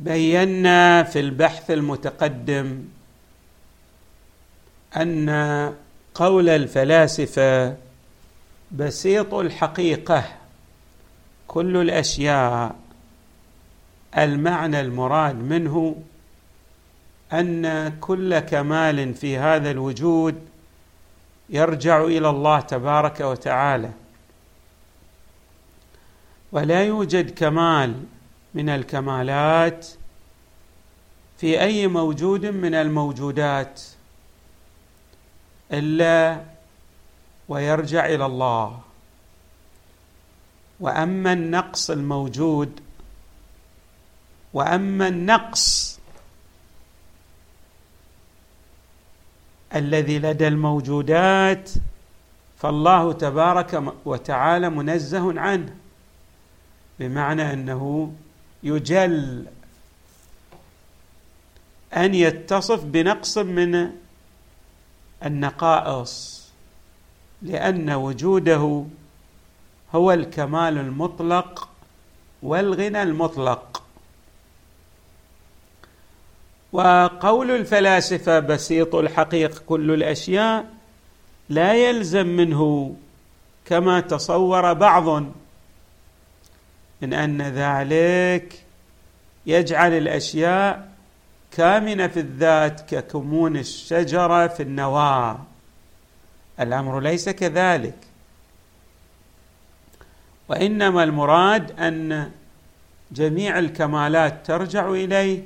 بينا في البحث المتقدم أن قول الفلاسفة بسيط الحقيقة كل الأشياء المعنى المراد منه أن كل كمال في هذا الوجود يرجع إلى الله تبارك وتعالى. ولا يوجد كمال من الكمالات في أي موجود من الموجودات إلا ويرجع إلى الله. وأما النقص الموجود وأما النقص الذي لدى الموجودات فالله تبارك وتعالى منزه عنه بمعنى أنه يجل أن يتصف بنقص من النقائص لأن وجوده هو الكمال المطلق والغنى المطلق. وقول الفلاسفة بسيط الحقيق كل الأشياء لا يلزم منه كما تصور بعض من أن ذلك يجعل الأشياء كامنة في الذات ككمون الشجرة في النواه الأمر ليس كذلك. وإنما المراد أن جميع الكمالات ترجع إليه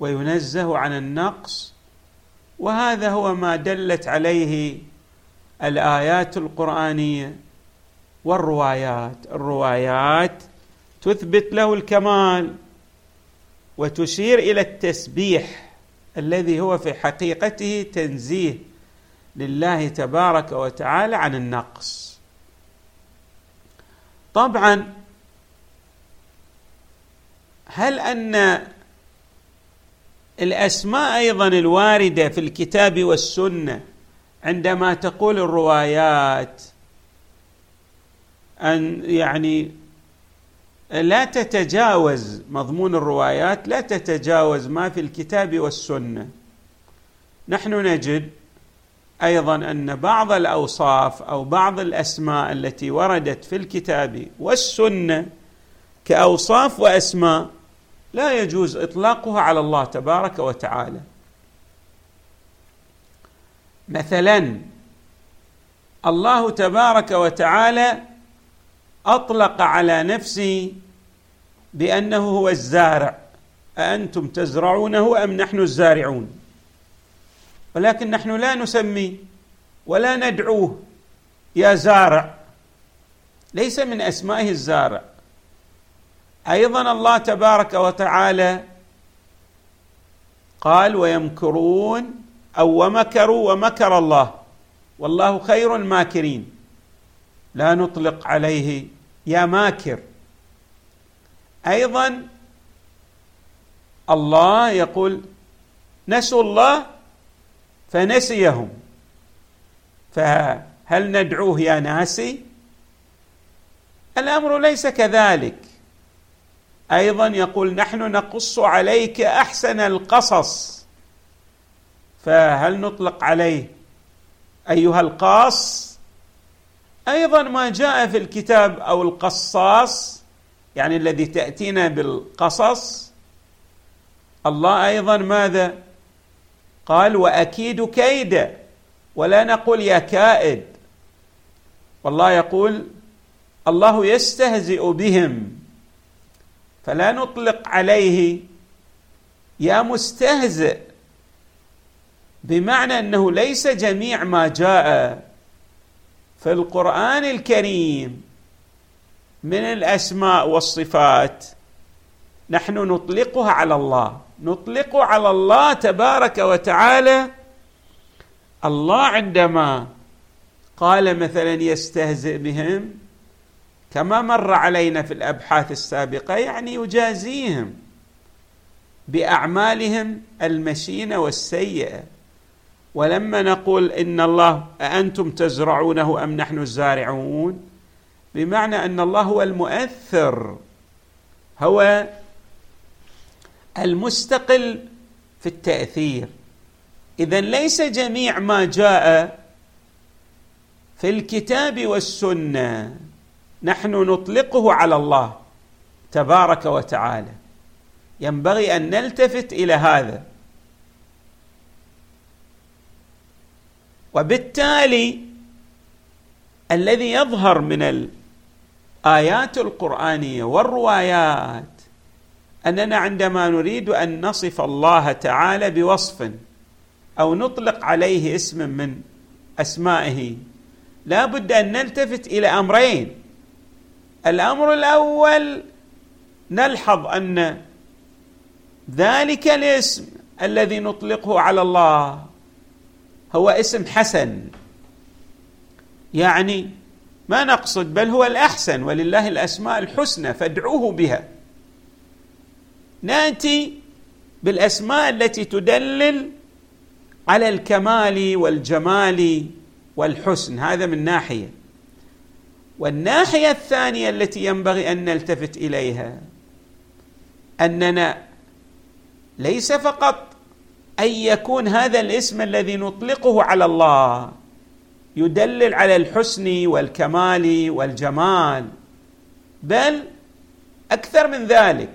وينزه عن النقص. وهذا هو ما دلت عليه الآيات القرآنية والروايات. الروايات تثبت له الكمال وتشير إلى التسبيح الذي هو في حقيقته تنزيه لله تبارك وتعالى عن النقص. طبعا هل أن الأسماء أيضا الواردة في الكتاب والسنة عندما تقول الروايات أن يعني لا تتجاوز مضمون الروايات لا تتجاوز ما في الكتاب والسنة. نحن نجد أيضا أن بعض الأوصاف أو بعض الأسماء التي وردت في الكتاب والسنة كأوصاف وأسماء لا يجوز إطلاقها على الله تبارك وتعالى. مثلا الله تبارك وتعالى أطلق على نفسه بأنه هو الزارع. أأنتم تزرعونه أم نحن الزارعون؟ ولكن نحن لا نسمي ولا ندعوه. يا زارع. ليس من أسمائه الزارع. أيضا الله تبارك وتعالى قال ويمكرون أو ومكروا ومكر الله. والله خير الماكرين. لا نطلق عليه. يا ماكر. أيضا الله يقول نسوا الله فنسيهم. فهل ندعوه يا ناسي؟ الأمر ليس كذلك. أيضا يقول نحن نقص عليك أحسن القصص. فهل نطلق عليه أيها القاص؟ أيضا ما جاء في الكتاب أو القصاص يعني الذي تأتينا بالقصص الله أيضا ماذا؟ قال وأكيد كيدا ولا نقول يا كائد. والله يقول الله يستهزئ بهم فلا نطلق عليه. يا مستهزئ بمعنى أنه ليس جميع ما جاء في القرآن الكريم من الأسماء والصفات نحن نطلقها على الله. نطلق على الله تبارك وتعالى. الله عندما قال مثلا يستهزئ بهم كما مر علينا في الأبحاث السابقة يعني يجازيهم بأعمالهم المشينة والسيئة. ولما نقول إن الله أأنتم تزرعونه أم نحن الزارعون؟ بمعنى أن الله هو المؤثر هو المستقل في التأثير. إذا ليس جميع ما جاء في الكتاب والسنة نحن نطلقه على الله تبارك وتعالى. ينبغي أن نلتفت إلى هذا. وبالتالي الذي يظهر من الآيات القرآنية والروايات أننا عندما نريد أن نصف الله تعالى بوصف أو نطلق عليه اسم من أسمائه لا بد أن نلتفت إلى أمرين. الأمر الأول نلحظ أن ذلك الاسم الذي نطلقه على الله هو اسم حسن. يعني ما نقصد بل هو الأحسن ولله الأسماء الحسنى فادعوه بها. نأتي بالأسماء التي تدلل على الكمال والجمال والحسن. هذا من ناحية. والناحية الثانية التي ينبغي أن نلتفت إليها أننا ليس فقط أن يكون هذا الاسم الذي نطلقه على الله يدلل على الحسن والكمال والجمال. بل أكثر من ذلك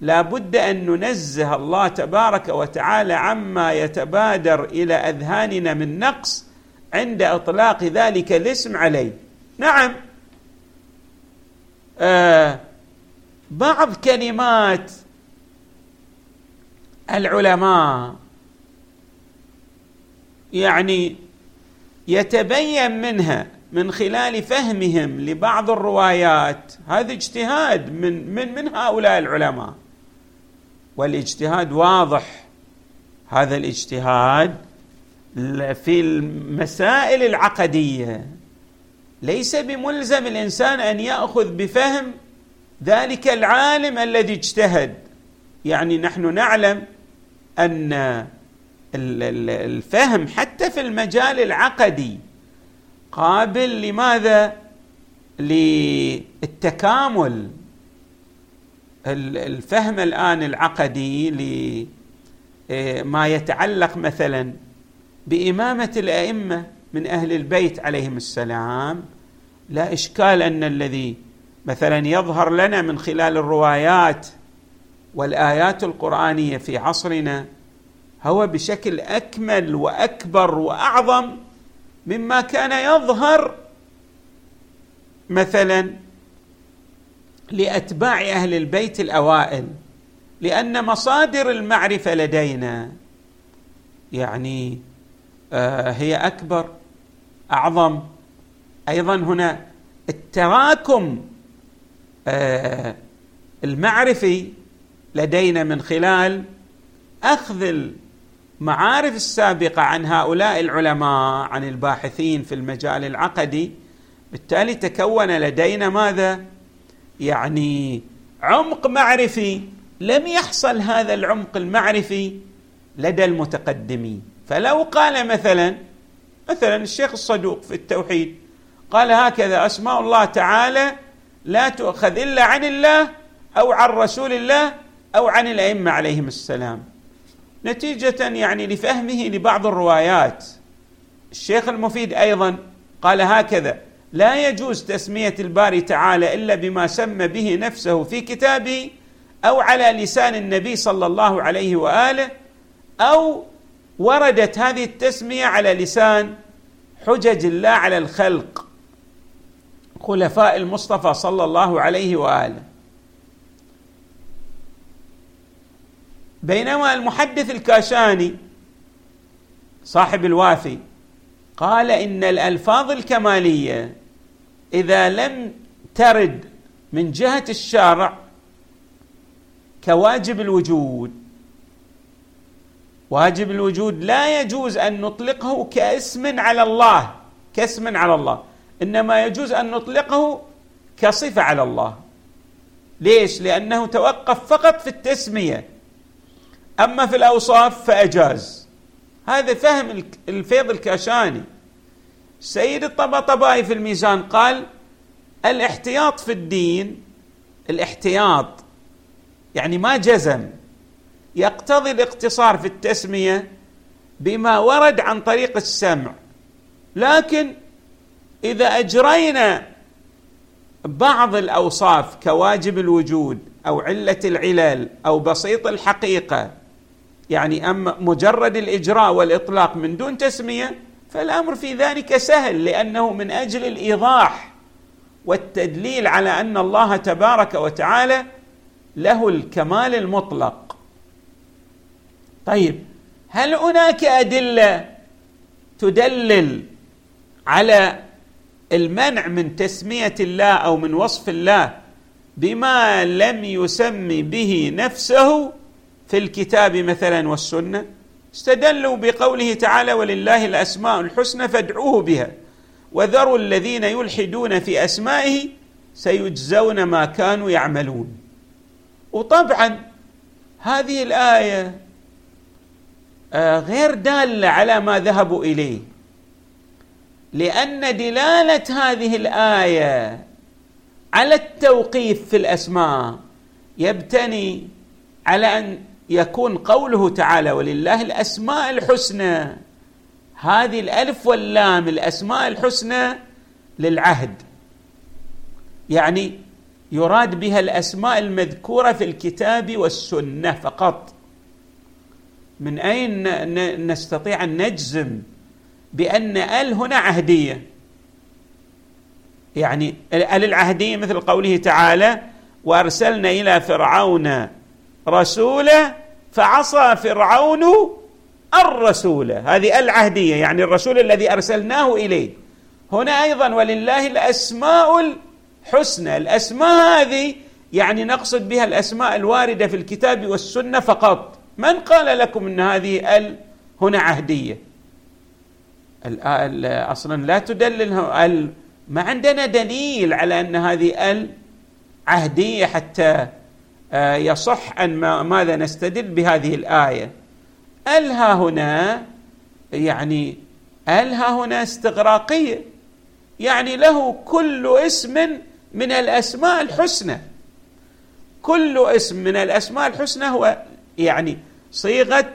لا بد أن ننزه الله تبارك وتعالى عما يتبادر إلى أذهاننا من نقص عند إطلاق ذلك الاسم عليه. نعم. آه بعض كلمات العلماء. يعني يتبين منها من خلال فهمهم لبعض الروايات. هذا اجتهاد من من من هؤلاء العلماء. والإجتهاد واضح. هذا الاجتهاد في المسائل العقدية. ليس بملزم الإنسان أن يأخذ بفهم ذلك العالم الذي اجتهد. يعني نحن نعلم أن الفهم حتى في المجال العقدي قابل لماذا؟ للتكامل. الفهم الآن العقدي لما يتعلق مثلا بإمامة الأئمة من أهل البيت عليهم السلام لا إشكال أن الذي مثلا يظهر لنا من خلال الروايات والآيات القرآنية في عصرنا هو بشكل أكمل وأكبر وأعظم مما كان يظهر. مثلا لأتباع أهل البيت الأوائل لأن مصادر المعرفة لدينا يعني آه هي أكبر أعظم. أيضا هنا التراكم آه المعرفي لدينا من خلال أخذ المعارف السابقة عن هؤلاء العلماء عن الباحثين في المجال العقدي بالتالي تكون لدينا ماذا؟ يعني عمق معرفي. لم يحصل هذا العمق المعرفي لدى المتقدمين. فلو قال مثلا مثلا الشيخ الصدوق في التوحيد قال هكذا أسماء الله تعالى لا تؤخذ إلا عن الله أو عن رسول الله أو عن الأئمة عليهم السلام. نتيجة يعني لفهمه لبعض الروايات. الشيخ المفيد أيضا قال هكذا لا يجوز تسمية الباري تعالى إلا بما سمى به نفسه في كتابه أو على لسان النبي صلى الله عليه وآله أو وردت هذه التسمية على لسان حجج الله على الخلق خلفاء المصطفى صلى الله عليه وآله. بينما المحدث الكاشاني صاحب الوافي قال إن الألفاظ الكمالية إذا لم ترد من جهة الشارع كواجب الوجود. واجب الوجود لا يجوز أن نطلقه كاسم على الله كاسم على الله. إنما يجوز أن نطلقه كصفة على الله. ليش؟ لأنه توقف فقط في التسمية. أما في الأوصاف فأجاز. هذا فهم الفيض الكاشاني. سيد الطبطبائي في الميزان قال الإحتياط في الدين الإحتياط يعني ما جزم يقتضي الاقتصار في التسمية بما ورد عن طريق السمع. لكن إذا أجرينا بعض الأوصاف كواجب الوجود أو علة العلل أو بسيط الحقيقة يعني اما مجرد الإجراء والإطلاق من دون تسمية فالأمر في ذلك سهل لأنه من أجل الإيضاح والتدليل على أن الله تبارك وتعالى له الكمال المطلق. طيب هل هناك أدلة تدلل على المنع من تسمية الله أو من وصف الله بما لم يسم به نفسه في الكتاب مثلا والسنة استدلوا بقوله تعالى ولله الأسماء الحسنى فادعوه بها وذروا الذين يلحدون في أسمائه سيجزون ما كانوا يعملون. وطبعا هذه الآية آه، غير دالة على ما ذهبوا إليه لأن دلالة هذه الآية على التوقيف في الأسماء يبتني على أن يكون قوله تعالى ولله الأسماء الحسنى. هذه الألف واللام الأسماء الحسنى للعهد. يعني يراد بها الأسماء المذكورة في الكتاب والسنة فقط. من أين نستطيع أن نجزم بأن ال هنا عهدية؟ يعني ال العهدية مثل قوله تعالى وأرسلنا إلى فرعون رسولا فعصى فرعون الرسول. هذه العهدية يعني الرسول الذي أرسلناه اليه هنا أيضا ولله الأسماء الحسنى. الأسماء هذه يعني نقصد بها الأسماء الواردة في الكتاب والسنة فقط. من قال لكم إن هذه ال؟ هنا عهدية. أصلا لا تدلل ال ما عندنا دليل على أن هذه ال عهدية حتى يصح أن ماذا نستدل بهذه الآية؟ الها هنا يعني الها هنا استغراقية؟ يعني له كل اسم من الأسماء الحسنى. كل اسم من الأسماء الحسنى هو يعني صيغة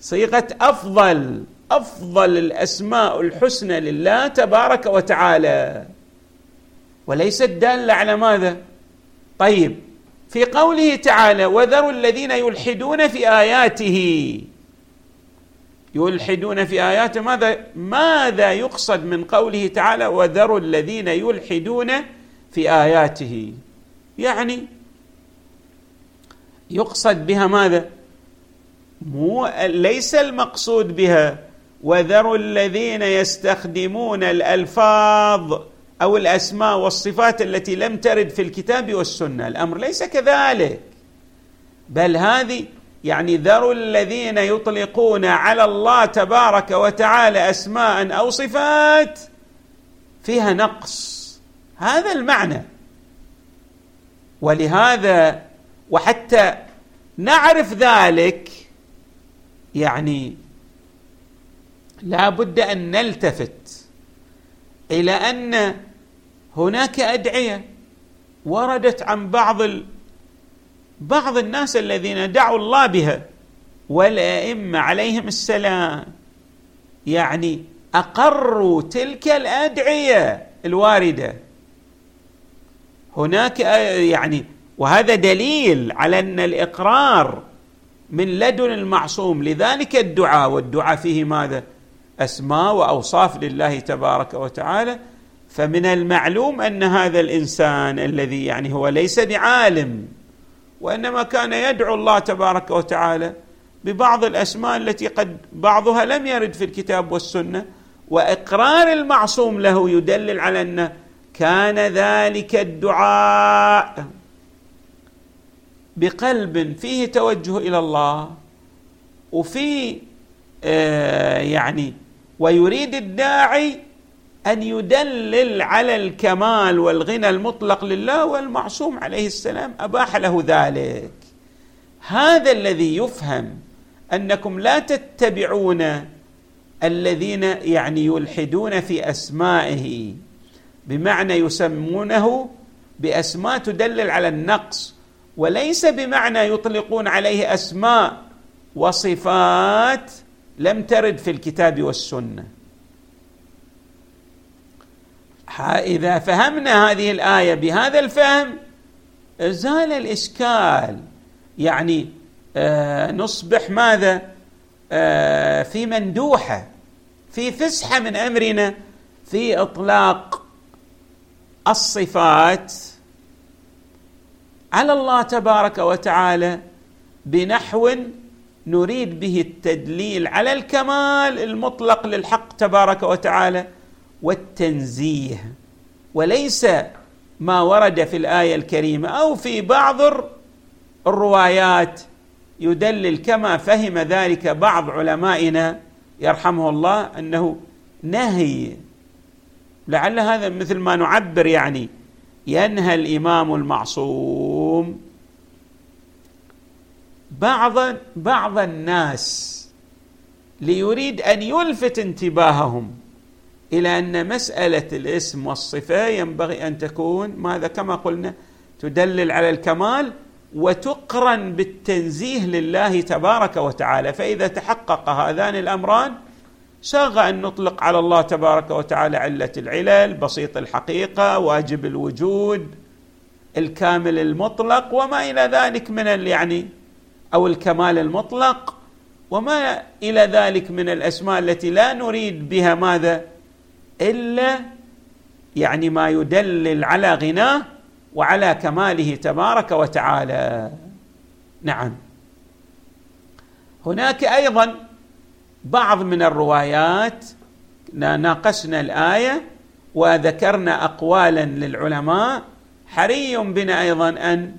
صيغة أفضل أفضل الأسماء الحسنى لله تبارك وتعالى. وليست داله على ماذا؟ طيب في قوله تعالى وذروا الذين يلحدون في آياته. يلحدون في آياته ماذا ماذا يقصد من قوله تعالى وذروا الذين يلحدون في آياته يعني يقصد بها ماذا؟ مو ليس المقصود بها وذروا الذين يستخدمون الألفاظ أو الأسماء والصفات التي لم ترد في الكتاب والسنة. الأمر ليس كذلك. بل هذه يعني ذروا الذين يطلقون على الله تبارك وتعالى أسماء أو صفات فيها نقص. هذا المعنى. ولهذا وحتى نعرف ذلك يعني لا بد أن نلتفت. إلى أن هناك أدعية وردت عن بعض ال... بعض الناس الذين دعوا الله بها والأئمة عليهم السلام. يعني أقروا تلك الأدعية الواردة. هناك يعني وهذا دليل على أن الإقرار من لدن المعصوم. لذلك الدعاء والدعاء فيه ماذا؟ أسماء وأوصاف لله تبارك وتعالى فمن المعلوم أن هذا الإنسان الذي يعني هو ليس بعالم وإنما كان يدعو الله تبارك وتعالى ببعض الأسماء التي قد بعضها لم يرد في الكتاب والسنة وإقرار المعصوم له يدلل على أن كان ذلك الدعاء بقلب فيه توجه إلى الله وفي آه يعني ويريد الداعي أن يدلل على الكمال والغنى المطلق لله والمعصوم عليه السلام. أباح له ذلك. هذا الذي يفهم أنكم لا تتبعون الذين يعني يلحدون في أسمائه بمعنى يسمونه بأسماء تدلل على النقص وليس بمعنى يطلقون عليه أسماء وصفات لم ترد في الكتاب والسنة. إذا فهمنا هذه الآية بهذا الفهم زال الإشكال. يعني آه نصبح ماذا؟ آه في مندوحة في فسحة من أمرنا في إطلاق الصفات على الله تبارك وتعالى بنحو نريد به التدليل على الكمال المطلق للحق تبارك وتعالى والتنزيه. وليس ما ورد في الآية الكريمة أو في بعض الروايات يدلل كما فهم ذلك بعض علمائنا يرحمه الله أنه نهي. لعل هذا مثل ما نعبر يعني ينهى الإمام المعصوم بعض بعض الناس ليريد أن يلفت انتباههم إلى أن مسألة الاسم والصفة ينبغي أن تكون ماذا كما قلنا تدلل على الكمال وتقرن بالتنزيه لله تبارك وتعالى. فإذا تحقق هذان الأمران ساغ أن نطلق على الله تبارك وتعالى علة العلل بسيط الحقيقة واجب الوجود الكامل المطلق وما إلى ذلك من يعني أو الكمال المطلق وما إلى ذلك من الأسماء التي لا نريد بها ماذا؟ إلا يعني ما يدلل على غناه وعلى كماله تبارك وتعالى. نعم. هناك أيضا بعض من الروايات ناقشنا الآية وذكرنا اقوالا للعلماء. حري بنا أيضا أن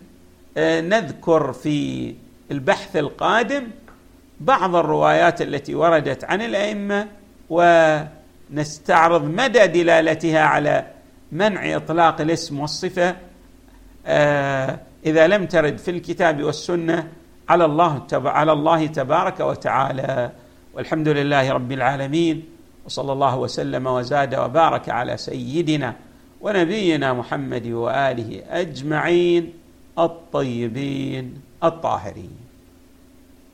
آه، نذكر في البحث القادم بعض الروايات التي وردت عن الأئمة ونستعرض مدى دلالتها على منع إطلاق الاسم والصفة آه، إذا لم ترد في الكتاب والسنة على الله على الله تبارك وتعالى. والحمد لله رب العالمين وصلى الله وسلم وزاد وبارك على سيدنا ونبينا محمد وآله أجمعين الطيبين. الطاهرين.